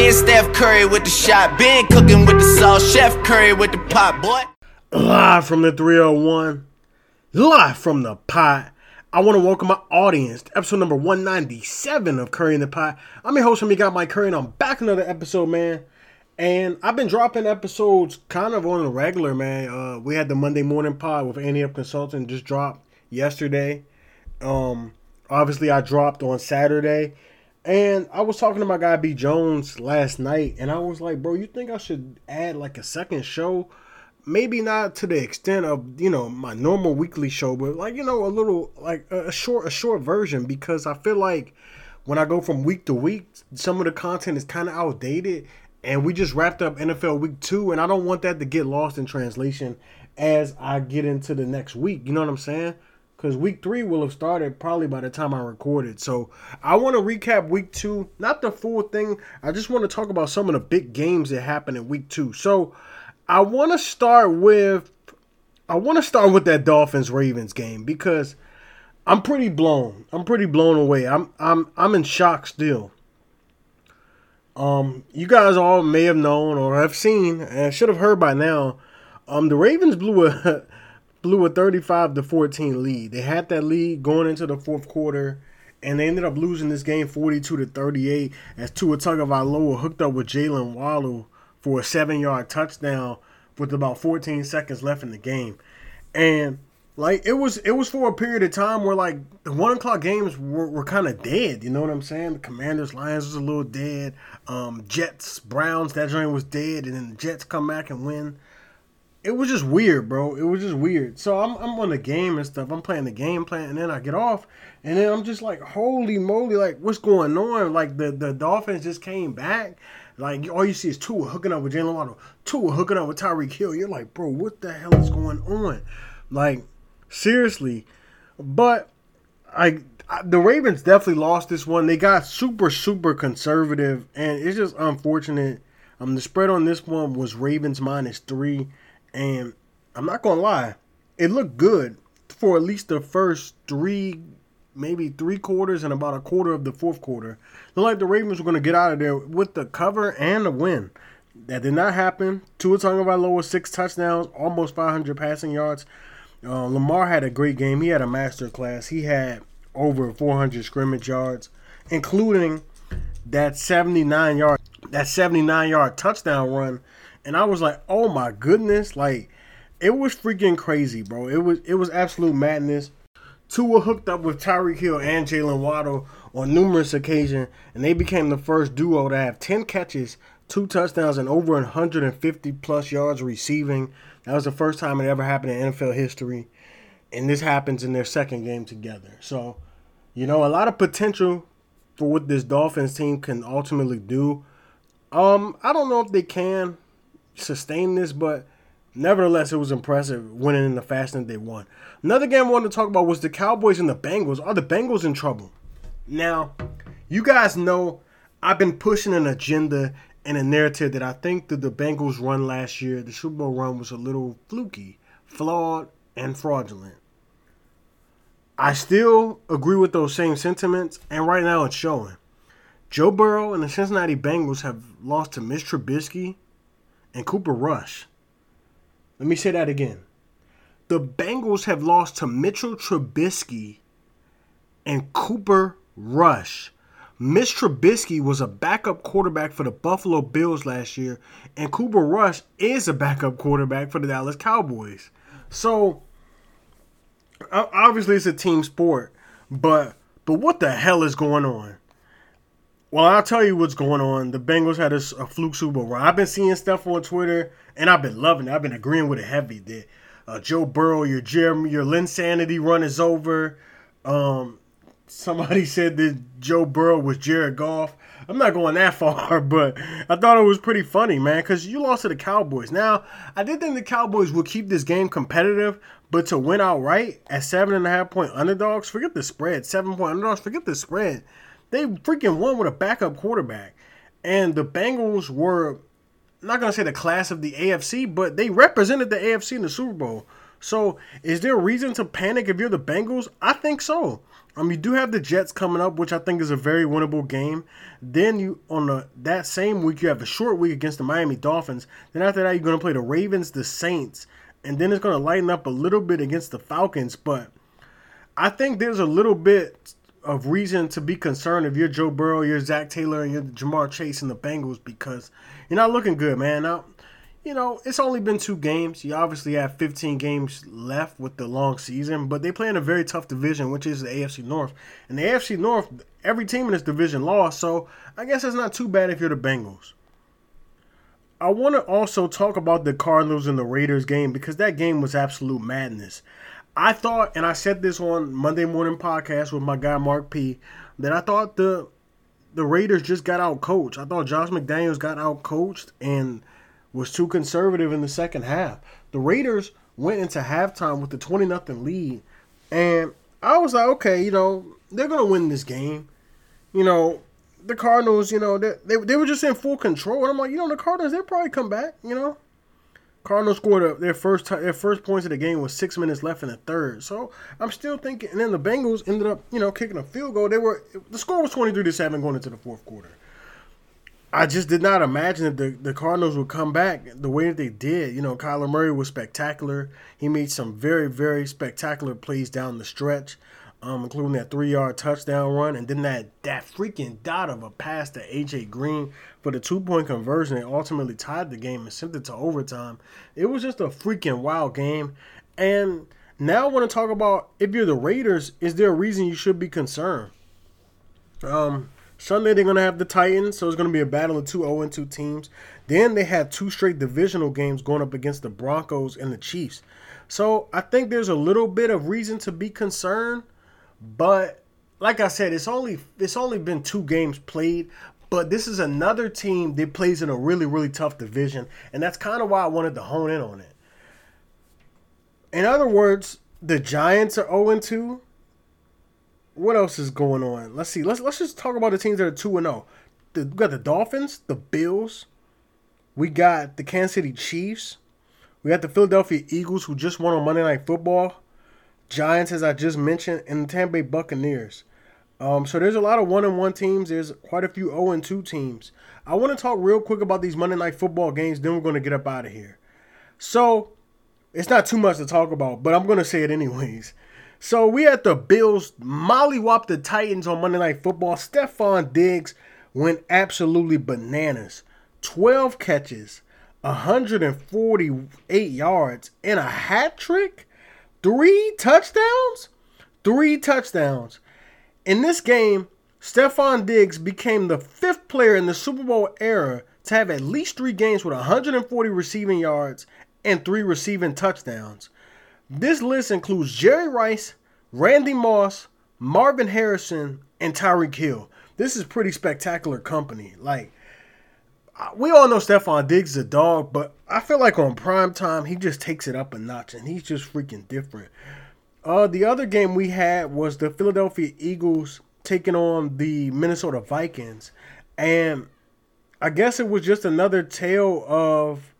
Been Steph Curry with the shot, been cooking with the sauce, Chef Curry with the pot, boy. Live from the 301, live from the pot. I want to welcome my audience to episode number 197 of Curry in the Pot. I'm your host, Got My Curry, and I'm back another episode, man. And I've been dropping episodes kind of on the regular, man. Uh, we had the Monday morning pod with Andy Up Consulting just dropped yesterday. Um, obviously, I dropped on Saturday. And I was talking to my guy B Jones last night, and I was like, bro, you think I should add like a second show? Maybe not to the extent of you know my normal weekly show, but like you know a little like a short a short version because I feel like when I go from week to week, some of the content is kind of outdated, and we just wrapped up NFL Week Two, and I don't want that to get lost in translation as I get into the next week. You know what I'm saying? Because week three will have started probably by the time I recorded. So I want to recap week two, not the full thing. I just want to talk about some of the big games that happened in week two. So I want to start with I want to start with that Dolphins Ravens game because I'm pretty blown. I'm pretty blown away. I'm I'm I'm in shock still. Um, you guys all may have known or have seen and should have heard by now. Um, the Ravens blew a blew a 35 to 14 lead. They had that lead going into the fourth quarter, and they ended up losing this game 42 to 38 as Tua Tagovailoa hooked up with Jaylen Waddle for a seven-yard touchdown with about 14 seconds left in the game, and like it was it was for a period of time where like the one o'clock games were, were kind of dead. You know what I'm saying? The Commanders Lions was a little dead. Um, Jets Browns that joint was dead, and then the Jets come back and win it was just weird, bro. It was just weird. So I'm, I'm on the game and stuff. I'm playing the game plan, and then I get off, and then I'm just like, holy moly, like what's going on? Like the the Dolphins just came back. Like all you see is Tua hooking up with Jaylen Waddle, Tua hooking up with Tyreek Hill. You're like, bro, what the hell is going on? Like seriously, but I, I the Ravens definitely lost this one. They got super super conservative, and it's just unfortunate. Um, the spread on this one was Ravens minus three. And I'm not gonna lie, it looked good for at least the first three, maybe three quarters and about a quarter of the fourth quarter. Looked like the Ravens were gonna get out of there with the cover and the win. That did not happen. Tua Tagovailoa six touchdowns, almost 500 passing yards. Uh, Lamar had a great game. He had a master class. He had over 400 scrimmage yards, including that 79 yard that 79 yard touchdown run and I was like, "Oh my goodness!" Like it was freaking crazy, bro. It was it was absolute madness. Tua hooked up with Tyreek Hill and Jaylen Waddle on numerous occasions, and they became the first duo to have 10 catches, two touchdowns, and over 150 plus yards receiving. That was the first time it ever happened in NFL history. And this happens in their second game together. So, you know, a lot of potential for what this Dolphins team can ultimately do. Um, I don't know if they can sustain this, but nevertheless, it was impressive winning in the fashion that they won. Another game I wanted to talk about was the Cowboys and the Bengals. Are the Bengals in trouble? Now, you guys know I've been pushing an agenda and a narrative that I think that the Bengals run last year, the Super Bowl run, was a little fluky, flawed, and fraudulent. I still agree with those same sentiments, and right now it's showing. Joe Burrow and the Cincinnati Bengals have lost to Mitch Trubisky, and Cooper Rush. Let me say that again. The Bengals have lost to Mitchell Trubisky and Cooper Rush. Mitch Trubisky was a backup quarterback for the Buffalo Bills last year, and Cooper Rush is a backup quarterback for the Dallas Cowboys. So, obviously, it's a team sport, but but what the hell is going on? Well, I'll tell you what's going on. The Bengals had a, a fluke Super Bowl. I've been seeing stuff on Twitter, and I've been loving it. I've been agreeing with it heavy. That uh, Joe Burrow, your Jeremy, your Linsanity run is over. Um, somebody said that Joe Burrow was Jared Goff. I'm not going that far, but I thought it was pretty funny, man, because you lost to the Cowboys. Now, I did think the Cowboys would keep this game competitive, but to win outright at seven and a half point underdogs, forget the spread. Seven point underdogs, forget the spread. They freaking won with a backup quarterback. And the Bengals were I'm not gonna say the class of the AFC, but they represented the AFC in the Super Bowl. So, is there a reason to panic if you're the Bengals? I think so. Um, you do have the Jets coming up, which I think is a very winnable game. Then you on the that same week you have a short week against the Miami Dolphins. Then after that you're to play the Ravens, the Saints, and then it's to lighten up a little bit against the Falcons. But I think there's a little bit of reason to be concerned if you're Joe Burrow, you're Zac Taylor, and you're Ja'Marr Chase and the Bengals because you're not looking good, man. Now you know, it's only been two games. You obviously have 15 games left with the long season, but they play in a very tough division, which is the AFC North. And the AFC North, every team in this division lost, so I guess it's not too bad if you're the Bengals. I want to also talk about the Cardinals and the Raiders game because that game was absolute madness. I thought, and I said this on Monday morning podcast with my guy Mark P, that I thought the the Raiders just got out coached. I thought Josh McDaniels got out coached and was too conservative in the second half. The Raiders went into halftime with the 20 nothing lead, and I was like, okay, you know, they're going to win this game. You know, the Cardinals, you know, they, they, they were just in full control. And I'm like, you know, the Cardinals, they'll probably come back, you know. Cardinals scored a, their first t- their first points of the game with six minutes left in the third. So I'm still thinking. And then the Bengals ended up, you know, kicking a field goal. They were the score was 23 to seven going into the fourth quarter. I just did not imagine that the, the Cardinals would come back the way that they did. You know, Kyler Murray was spectacular. He made some very, very spectacular plays down the stretch, um, including that three yard touchdown run, and then that that freaking dot of a pass to AJ Green for the two point conversion that ultimately tied the game and sent it to overtime. It was just a freaking wild game. And now I want to talk about if you're the Raiders, is there a reason you should be concerned? Um, Sunday they're gonna have the Titans, so it's gonna be a battle of two 0 2 teams. Then they have two straight divisional games going up against the Broncos and the Chiefs. So I think there's a little bit of reason to be concerned, but like I said, it's only it's only been two games played. But this is another team that plays in a really, really tough division, and that's kind of why I wanted to hone in on it. In other words, the Giants are 0 2 what else is going on? Let's see. Let's let's just talk about the teams that are two and zero. Oh. We got the Dolphins, the Bills. We got the Kansas City Chiefs. We got the Philadelphia Eagles, who just won on Monday Night Football. Giants, as I just mentioned, and the Tampa Bay Buccaneers. Um, so there's a lot of one and one teams. There's quite a few 0 and 2 teams. I want to talk real quick about these Monday Night Football games. Then we're going to get up out of here. So it's not too much to talk about, but I'm going to say it anyways. So we had the Bills mollywop the Titans on Monday Night Football. Stefon Diggs went absolutely bananas. 12 catches, 148 yards, and a hat trick? Three touchdowns? Three touchdowns. In this game, Stefon Diggs became the fifth player in the Super Bowl era to have at least three games with 140 receiving yards and three receiving touchdowns. This list includes Jerry Rice, Randy Moss, Marvin Harrison, and Tyreek Hill. This is pretty spectacular company. Like, we all know Stefon Diggs is a dog, but I feel like on prime time, he just takes it up a notch and he's just freaking different. Uh, the other game we had was the Philadelphia Eagles taking on the Minnesota Vikings. And I guess it was just another tale of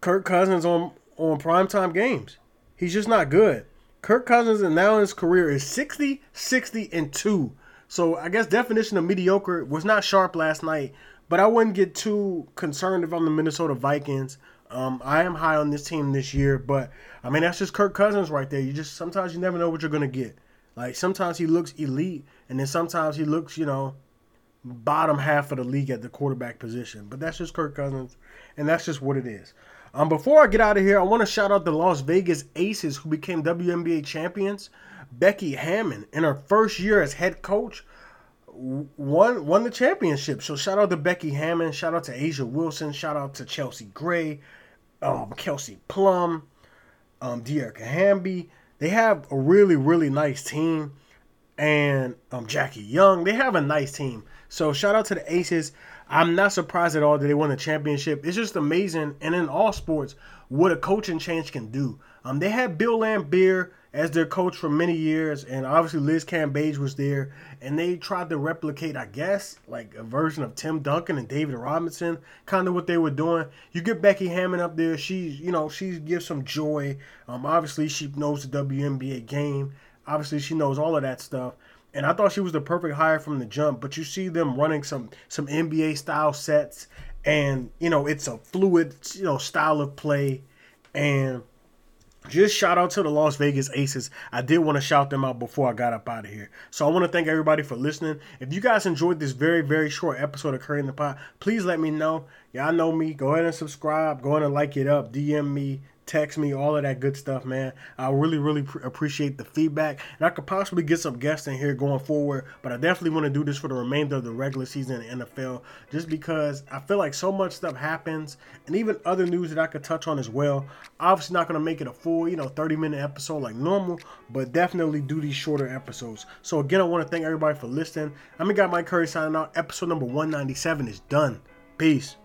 Kirk Cousins on on primetime games. He's just not good. Kirk Cousins and now in his career is 60, 60, and 2. So I guess definition of mediocre was not sharp last night, but I wouldn't get too concerned if I'm the Minnesota Vikings. Um, I am high on this team this year, but I mean that's just Kirk Cousins right there. You just sometimes you never know what you're gonna get. Like sometimes he looks elite, and then sometimes he looks, you know, bottom half of the league at the quarterback position. But that's just Kirk Cousins, and that's just what it is. Um, before I get out of here, I want to shout out the Las Vegas Aces who became WNBA champions. Becky Hammon, in her first year as head coach, won won the championship. So shout out to Becky Hammond, shout out to A'ja Wilson, shout out to Chelsea Gray, um, Kelsey Plum, um, Dearica Hamby. They have a really really nice team, and um, Jackie Young. They have a nice team. So shout out to the Aces. I'm not surprised at all that they won the championship. It's just amazing, and in all sports, what a coaching change can do. Um, they had Bill Laimbeer as their coach for many years, and obviously Liz Cambage was there, and they tried to replicate, I guess, like a version of Tim Duncan and David Robinson, kind of what they were doing. You get Becky Hammon up there, she's you know she gives some joy. Um, obviously she knows the WNBA game. Obviously she knows all of that stuff. And I thought she was the perfect hire from the jump, but you see them running some some NBA style sets, and you know it's a fluid you know style of play, and just shout out to the Las Vegas Aces. I did want to shout them out before I got up out of here. So I want to thank everybody for listening. If you guys enjoyed this very, very short episode of Curry in the Pot, please let me know. Y'all know me. Go ahead and subscribe. Go ahead and like it up. DM me text me, all of that good stuff, man. I really, really pr- appreciate the feedback. And I could possibly get some guests in here going forward, but I definitely want to do this for the remainder of the regular season in the NFL just because I feel like so much stuff happens and even other news that I could touch on as well. Obviously, not going to make it a full, you know, 30 minute episode like normal, but definitely do these shorter episodes. So, again, I want to thank everybody for listening. I'm your guy, Mike Curry, signing out. Episode number 197 is done. Peace.